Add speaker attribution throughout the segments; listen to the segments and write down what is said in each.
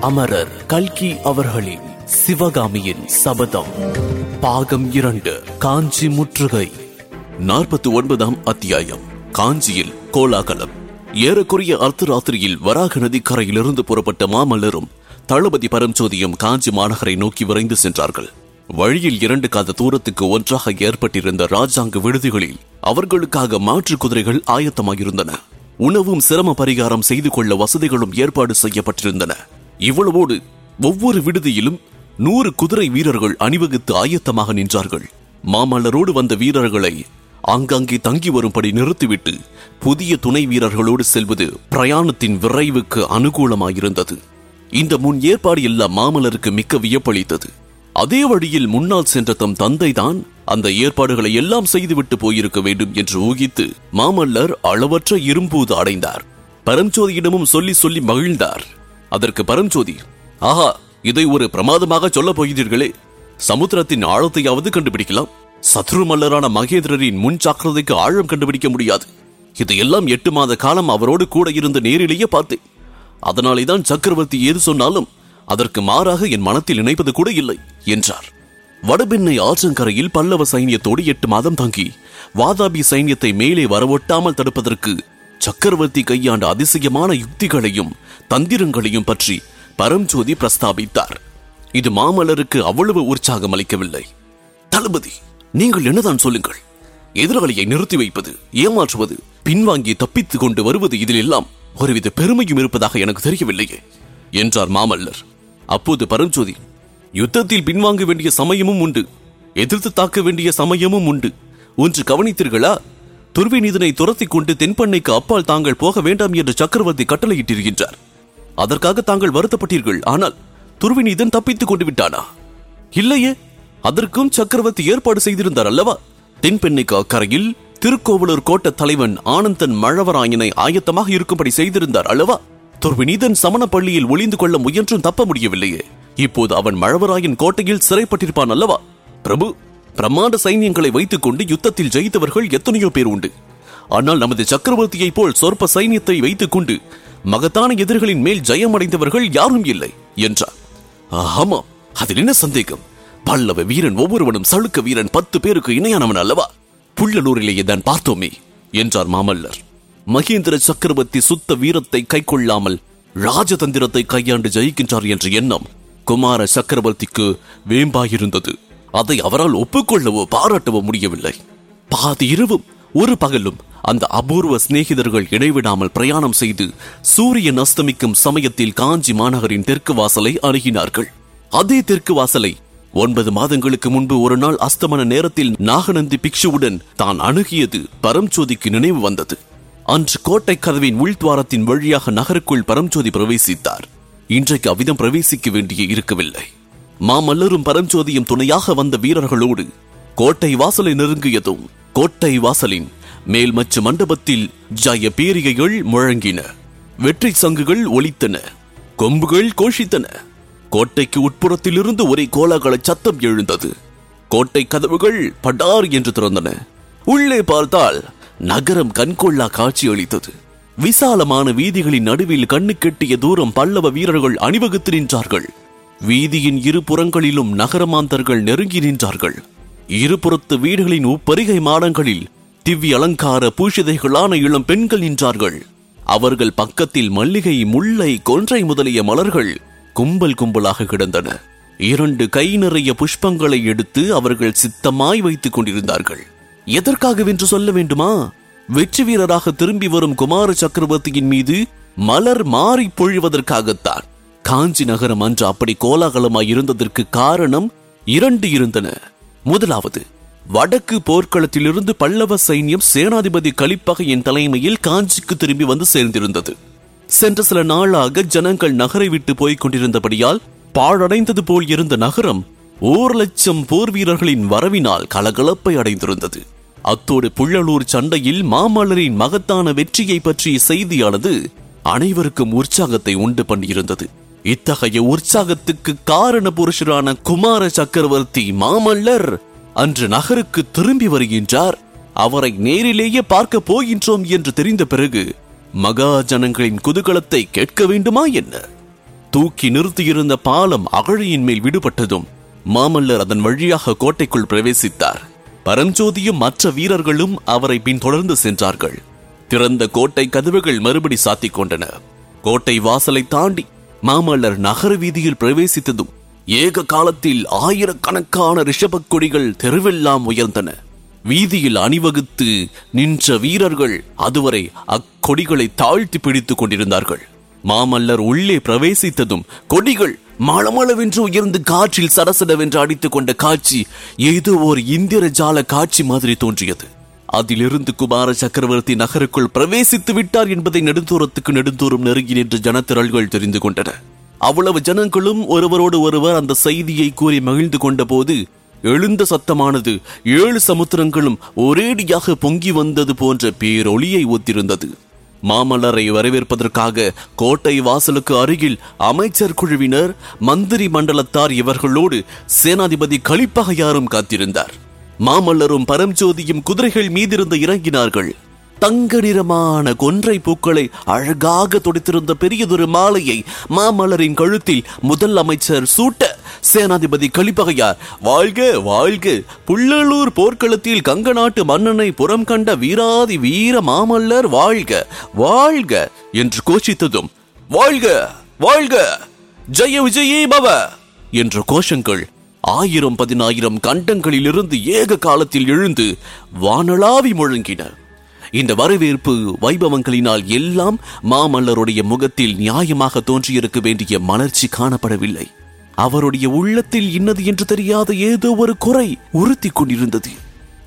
Speaker 1: அமரர் கல்கி அவர்களின் சிவகாமியின் சபதம். பாகம் இரண்டு காஞ்சி முற்றுகை. நாற்பத்தி ஒன்பதாம் அத்தியாயம் காஞ்சியில் கோலாகலம். ஏறக்குறைய அர்த்தராத்திரியில் வராக நதி கரையிலிருந்து புறப்பட்ட மாமல்லரும் தளபதி பரஞ்சோதியும் காஞ்சி மாநகரை நோக்கி விரைந்து சென்றார்கள். வழியில் இரண்டு காத தூரத்துக்கு ஒன்றாக ஏற்பட்டிருந்த ராஜாங்க விடுதிகளில் அவர்களுக்காக மாற்று குதிரைகள் ஆயத்தமாயிருந்தன. உணவும் சிரம பரிகாரம் செய்து கொள்ள வசதிகளும் ஏற்பாடு செய்யப்பட்டிருந்தன. இவ்வளவோடு ஒவ்வொரு விடுதியிலும் நூறு குதிரை வீரர்கள் அணிவகுத்து ஆயத்தமாக நின்றார்கள். மாமல்லரோடு வந்த வீரர்களை ஆங்காங்கே தங்கி வரும்படி நிறுத்திவிட்டு புதிய துணை வீரர்களோடு செல்வது பிரயாணத்தின் விரைவுக்கு அனுகூலமாயிருந்தது. இந்த முன் ஏற்பாடு எல்லாம் மாமல்லருக்கு மிக்க வியப்பளித்தது. அதே வழியில் முன்னால் சென்ற தம் தந்தைதான் அந்த ஏற்பாடுகளை எல்லாம் செய்துவிட்டு போயிருக்க வேண்டும் என்று ஊகித்து மாமல்லர் அளவற்ற இரும்பூது அடைந்தார். பரஞ்சோதியிடமும் சொல்லி சொல்லி மகிழ்ந்தார். அதற்கு பரஞ்சோதி ஆஹா இதை ஒரு பிரமாதமாக சொல்லப் போகிறீர்களே. சமுத்திரத்தின் ஆழத்தையாவது கண்டுபிடிக்கலாம். சத்ரு மல்லரான மகேந்திரரின் முன் சாக்கிரதைக்கு ஆழம் கண்டுபிடிக்க முடியாது. இதையெல்லாம் எட்டு மாத காலம் அவரோடு கூட இருந்து நேரிலேயே பார்த்தேன். அதனாலேதான் சக்கரவர்த்தி ஏது சொன்னாலும் அதற்கு மாறாக என் மனத்தில் நினைப்பது கூட இல்லை என்றார். வடபெண்ணை ஆற்றங்கரையில் பல்லவ சைன்யத்தோடு எட்டு மாதம் தங்கி வாதாபி சைன்யத்தை மேலே வரவொட்டாமல் தடுப்பதற்கு சக்கரவர்த்தி கையாண்ட அதிசயமான யுக்திகளையும் தந்திரங்களையும் பற்றி பரம்ஜோதி பிரஸ்தாபித்தார். இது மாமல்லருக்கு அவ்வளவு உற்சாகம் அளிக்கவில்லை தளபதி நீங்கள் என்னதான் சொல்லுங்கள்? எதிராளியை நிறுத்தி வைப்பது ஏமாற்றுவது பின்வாங்கி தப்பித்துக் கொண்டு வருவது இதில் எல்லாம் ஒருவித பெருமையும் இருப்பதாக எனக்கு தெரியவில்லையே என்றார் மாமல்லர். அப்போது பரஞ்சோதி யுத்தத்தில் பின்வாங்க வேண்டிய சமயமும் உண்டு எதிர்த்து தாக்க வேண்டிய சமயமும் உண்டு. ஒன்று கவனித்தீர்களா? துர்விநீதனை துரத்திக் கொண்டு தென்பண்ணைக்கு அப்பால் தாங்கள் போக வேண்டாம் என்று சக்கரவர்த்தி கட்டளையிட்டிருக்கின்றார். அதற்காக தாங்கள் வருத்தப்பட்டீர்கள். ஆனால் துர்விநீதன் தப்பித்துக் கொண்டு விட்டானா? இல்லையே. அதற்கும் சக்கரவர்த்தி ஏற்பாடு செய்திருந்தார் அல்லவா? தென்பெண்ணைக்கு அக்கரையில் திருக்கோவலூர் கோட்ட தலைவன் ஆனந்தன் மழவராயனை ஆயத்தமாக இருக்கும்படி செய்திருந்தார் அல்லவா? துர்விநீதன் சமண பள்ளியில் ஒளிந்து கொள்ள முயன்றும் தப்ப முடியவில்லையே. இப்போது அவன் மழவராயன் கோட்டையில் சிறைப்பட்டிருப்பான் அல்லவா? பிரபு பிரம்மாண்ட சைன்யங்களை வைத்துக் கொண்டு யுத்தத்தில் ஜெயித்தவர்கள் எத்தனையோ பேர் உண்டு. ஆனால் நமது சக்கரவர்த்தியைப் போல் சொற்ப சைன்யத்தை வைத்துக் கொண்டு மகத்தான எதிரிகளின் மேல் ஜெயமடைந்தவர்கள் யாரும் இல்லை என்றார். ஆமாம் அதில் என்ன சந்தேகம்? பல்லவ வீரன் ஒவ்வொருவனும் சளுக்க வீரன் பத்து பேருக்கு இணையானவன் அல்லவா? புள்ளலூரிலேயே தான் பார்த்தோமே என்றார் மாமல்லர். மகேந்திர சக்கரவர்த்தி சுத்த வீரத்தை கைக்கொள்ளாமல் ராஜதந்திரத்தை கையாண்டு ஜெயிக்கின்றார் என்ற எண்ணம் குமார சக்கரவர்த்திக்கு வேம்பாயிருந்தது. அதை அவரால் ஒப்புக்கொள்ளவோ பாராட்டவோ முடியவில்லை. பாதி இரவும் ஒரு பகலும் அந்த அபூர்வ சிநேகிதர்கள் இடைவிடாமல் பிரயாணம் செய்து சூரியன் அஸ்தமிக்கும் சமயத்தில் காஞ்சி மாநகரின் தெற்கு வாசலை அணுகினார்கள். அதே தெற்கு வாசலை ஒன்பது மாதங்களுக்கு முன்பு ஒரு நாள் அஸ்தமன நேரத்தில் நாகநந்தி பிக்ஷுவுடன் தான் அணுகியது பரம்ஜோதிக்கு நினைவு வந்தது. அன்று கோட்டை கதவின் உள்துவாரத்தின் வழியாக நகருக்குள் பரம்ஜோதி பிரவேசித்தார். இன்றைக்கு அவ்விதம் பிரவேசிக்க வேண்டிய இருக்கவில்லை. மாமல்லரும் பரஞ்சோதியும் துணையாக வந்த வீரர்களோடு கோட்டை வாசலை நெருங்கியதும் கோட்டை வாசலின் மேல் மச்சு மண்டபத்தில் ஜய பேரிகைகள் முழங்கின. வெற்றி சங்குகள் ஒலித்தன. கொம்புகள் கோஷித்தன. கோட்டைக்கு உட்புறத்திலிருந்து ஒரே கோலாகல சத்தம் எழுந்தது. கோட்டை கதவுகள் படார் என்று திறந்தன. உள்ளே பார்த்தால் நகரம் கண்கொள்ளா காட்சி அளித்தது. விசாலமான வீதிகளின் நடுவில் கண்ணு கெட்டிய தூரம் பல்லவ வீரர்கள் அணிவகுத்து நின்றார்கள். வீதியின் இரு புறங்களிலும் நகரமாந்தர்கள் நெருங்கி நின்றார்கள். இருபுறத்து வீடுகளின் உப்பரிகை மாடங்களில் திவ்ய அலங்கார பூஷிதைகளான இளம் பெண்கள் நின்றார்கள். அவர்கள் பக்கத்தில் மல்லிகை முல்லை கொன்றை முதலிய மலர்கள் கும்பல் கும்பலாக கிடந்தன. இரண்டு கை நிறைய புஷ்பங்களை எடுத்து அவர்கள் சித்தமாய் வைத்துக் கொண்டிருந்தார்கள். எதற்காகவென்று சொல்ல வேண்டுமா? வெற்றி வீரராக திரும்பி வரும் குமார சக்கரவர்த்தியின் மீது மலர் மாறி பொழிவதற்காகத்தான். காஞ்சி நகரம் அன்று அப்படி கோலாகலமாய் இருந்ததற்கு காரணம் இரண்டு இருந்தன. முதலாவது வடக்கு போர்க்களத்திலிருந்து பல்லவ சைன்யம் சேனாதிபதி கலிப்பகையின் தலைமையில் காஞ்சிக்கு திரும்பி வந்து சேர்ந்திருந்தது. சென்ற சில நாளாக ஜனங்கள் நகரை விட்டு போய்க் கொண்டிருந்தபடியால் பாழடைந்தது போல் இருந்த நகரம் ஓர் லட்சம் போர் வீரர்களின் வரவினால் கலகலப்பை அடைந்திருந்தது. அத்தோடு புள்ளலூர் சண்டையில் மாமல்லரின் மகத்தான வெற்றியை பற்றிய செய்தியானது அனைவருக்கும் உற்சாகத்தை உண்டு பண்ணியிருந்தது. இத்தகைய உற்சாகத்துக்கு காரண புருஷரான குமார சக்கரவர்த்தி மாமல்லர் அன்று நகருக்கு திரும்பி வருகின்றார். அவரை நேரிலேயே பார்க்க போகின்றோம் என்று தெரிந்த பிறகு மகாஜனங்களின் குதூகலத்தை கேட்க வேண்டுமா என்ன? தூக்கி நிறுத்தியிருந்த பாலம் அகழியின் மேல் விடுபட்டதும் மாமல்லர் அதன் வழியாக கோட்டைக்குள் பிரவேசித்தார். பரஞ்சோதியும் மற்ற வீரர்களும் அவரை பின்தொடர்ந்து சென்றார்கள். திறந்த கோட்டை கதவுகள் மறுபடி சாத்திக் கொண்டன. கோட்டை வாசலை தாண்டி மாமல்லர் நகர வீதியில் பிரவேசித்ததும் ஏக காலத்தில் ஆயிரக்கணக்கான ரிஷபக் கொடிகள் தெருவெல்லாம் உயர்ந்தன. வீதியில் அணிவகுத்து நின்ற வீரர்கள் அதுவரை அக்கொடிகளை தாழ்த்தி பிடித்துக் கொண்டிருந்தார்கள். மாமல்லர் உள்ளே பிரவேசித்ததும் கொடிகள் மளமளவென்று உயர்ந்து காற்றில் சரசடவென்று அடித்துக் கொண்ட காட்சி ஏதோ ஒரு இந்திர ஜால காட்சி மாதிரி தோன்றியது. அதிலிருந்து குமார சக்கரவர்த்தி நகருக்குள் பிரவேசித்து விட்டார் என்பதை நெடுந்தூரத்துக்கு நெடுந்தூரம் நெருங்கி நின்று ஜனத்திரள்கள் தெரிந்து கொண்டன அவ்வளவு ஜனங்களும் ஒருவரோடு ஒருவர் அந்த செய்தியை கூறி மகிழ்ந்து கொண்ட போது எழுந்த சத்தமானது ஏழு சமுத்திரங்களும் ஒரேடியாக பொங்கி வந்தது போன்ற பேரொளியை ஒத்திருந்தது. மாமல்லரை வரவேற்பதற்காக கோட்டை வாசலுக்கு அருகில் அமைச்சர் குழுவினர் மந்திரி மண்டலத்தார் இவர்களோடு சேனாதிபதி கலிப்பகையாரும் காத்திருந்தார். மாமல்லரும் பரம்ஜோதியும் குதிரைகள் மீதிருந்து இறங்கினார்கள். தங்க நிறமான கொன்றை பூக்களை அழகாக தொடுத்திருந்த பெரியதொரு மாலையை மாமல்லரின் கழுத்தில் முதல் அமைச்சர் சூட்ட சேனாதிபதி கலிப்பகையார் வாழ்க வாழ்க புள்ளலூர் போர்க்களத்தில் கங்க நாட்டு மன்னனை புறம் கண்ட வீராதி வீர மாமல்லர் வாழ்க வாழ்க என்று கோஷித்ததும் வாழ்க வாழ்க ஜெய விஜயே பவ என்ற கோஷங்கள் ஆயிரம் பதினாயிரம் கண்டங்களிலிருந்து ஏக காலத்தில் எழுந்து வானளாவி முழங்கின இந்த வரவேற்பு வைபவங்களினால் எல்லாம் மாமல்லருடைய முகத்தில் நியாயமாக தோன்றியிருக்க வேண்டிய மலர்ச்சி காணப்படவில்லை. அவருடைய உள்ளத்தில் இன்னது என்று தெரியாத ஏதோ ஒரு குறை உறுத்திக் கொண்டிருந்தது.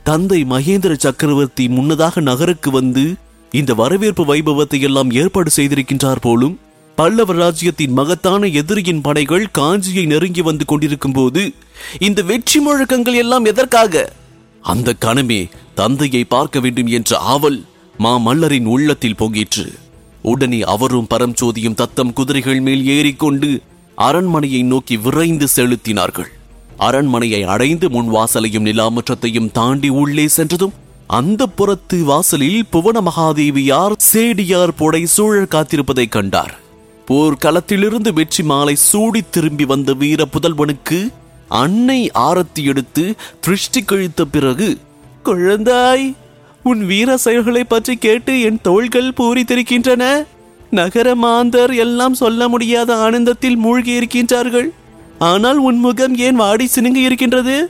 Speaker 1: தந்தை மகேந்திர சக்கரவர்த்தி முன்னதாக நகருக்கு வந்து இந்த வரவேற்பு வைபவத்தை எல்லாம் ஏற்பாடு செய்திருக்கின்றார் போலும் பல்லவ ராஜ்யத்தின் மகத்தான எதிரியின் படைகள் காஞ்சியை நெருங்கி வந்து கொண்டிருக்கும் போது இந்த வெற்றி முழக்கங்கள் எல்லாம் எதற்காக? அந்த கணமே தந்தையை பார்க்க வேண்டும் என்ற ஆவல் மாமல்லரின் உள்ளத்தில் பொங்கிற்று. உடனே அவரும் பரம்சோதியும் தத்தம் குதிரைகள் மேல் ஏறிக்கொண்டு அரண்மனையை நோக்கி விரைந்து செலுத்தினார்கள். அரண்மனையை அடைந்து முன் வாசலையும் நிலாமுற்றத்தையும் தாண்டி உள்ளே சென்றதும் அந்த புறத்து வாசலில் புவன மகாதேவியார் சேடியார் புடை சூழல் காத்திருப்பதைக் கண்டார். போர்க்களத்திலிருந்து வெற்றி மாலை சூடி திரும்பி வந்த வீர புதல்வனுக்கு அன்னை ஆரத்தி எடுத்து திருஷ்டி கழித்த பிறகு குழந்தாய் உன் வீர செயல்களை பற்றி கேட்டு என் தோள்கள் பூரித்திருக்கின்றன. நகர மாந்தர் எல்லாம் சொல்ல முடியாத ஆனந்தத்தில் மூழ்கி இருக்கின்றார்கள். ஆனால் உன் முகம் ஏன் வாடி சினுங்கி இருக்கின்றது?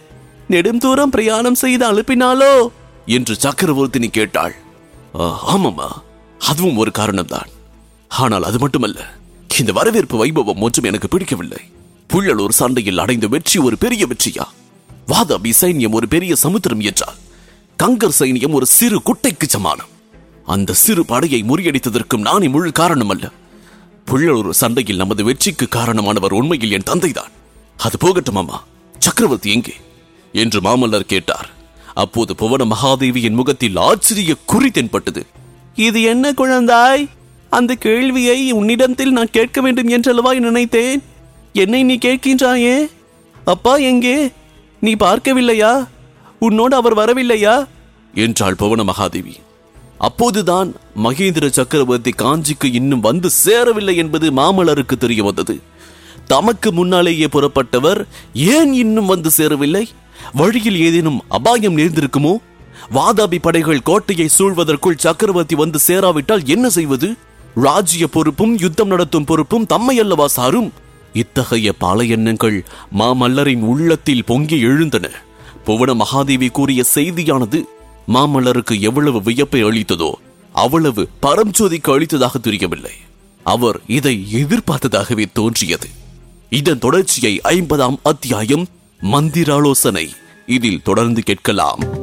Speaker 1: நெடுந்தூரம் பிரயாணம் செய்து அனுப்பினாலோ என்று சக்கரவர்த்தினி கேட்டாள். "ஆ, ஆமாம்மா. அதுவும் ஒரு காரணம்தான். ஆனால் அது மட்டுமல்ல. இந்த வரவேற்பு வைபவம் ஒன்றும் எனக்கு பிடிக்கவில்லை. புள்ளலூர் சண்டையில் அடைந்த வெற்றி ஒரு பெரிய வெற்றியா? வாதாபி சைன்யம் ஒரு பெரிய சமுத்திரம் என்றால் கங்கர் சைனியம் ஒரு சிறு குட்டைக்கு சமானம். அந்த சிறு படையை முறியடித்ததற்கும் நானே முழு காரணம் அல்ல புள்ளலூர் சண்டையில் நமது வெற்றிக்கு காரணமானவர் உண்மையில் என் தந்தைதான். அது போகட்டும் அம்மா. சக்கரவர்த்தி எங்கே? என்று மாமல்லர் கேட்டார். அப்போது புவன மகாதேவியின் முகத்தில் ஆச்சரிய குறி தென்பட்டது. இது என்ன குழந்தாய்? அந்த கேள்வியை உன்னிடத்தில் நான் கேட்க வேண்டும் என்றல்லவா நினைத்தேன்? என்னை நீ கேட்கின்றாயே? அப்பா எங்கே? நீ பார்க்கவில்லையா? உன்னோடு அவர் வரவில்லையா? என்றாள் புவன மகாதேவி. அப்போதுதான் மகேந்திர சக்கரவர்த்தி காஞ்சிக்கு இன்னும் வந்து சேரவில்லை என்பது மாமல்லருக்கு தெரிய வந்தது. தமக்கு முன்னாலேயே புறப்பட்டவர் ஏன் இன்னும் வந்து சேரவில்லை? வழியில் ஏதேனும் அபாயம் நேர்ந்திருக்குமோ? வாதாபி படைகள் கோட்டையை சூழ்வதற்குள் சக்கரவர்த்தி வந்து சேராவிட்டால் என்ன செய்வது? ராஜ்ய பொறுப்பும் யுத்தம் நடத்தும் பொறுப்பும் தம்மை அல்லவா சாரும்? இத்தகைய பல எண்ணங்கள் மாமல்லரின் உள்ளத்தில் பொங்கி எழுந்தன. புவன மகாதேவி கூறிய செய்தியானது மாமல்லருக்கு எவ்வளவு வியப்பை அளித்ததோ அவ்வளவு பரம்ஜோதிக்கு அளித்ததாக தெரியவில்லை. அவர் இதை எதிர்பார்த்ததாகவே தோன்றியது. இதன் தொடர்ச்சியை ஐம்பதாம் அத்தியாயம் மந்திராலோசனை. இதில் தொடர்ந்து கேட்கலாம்.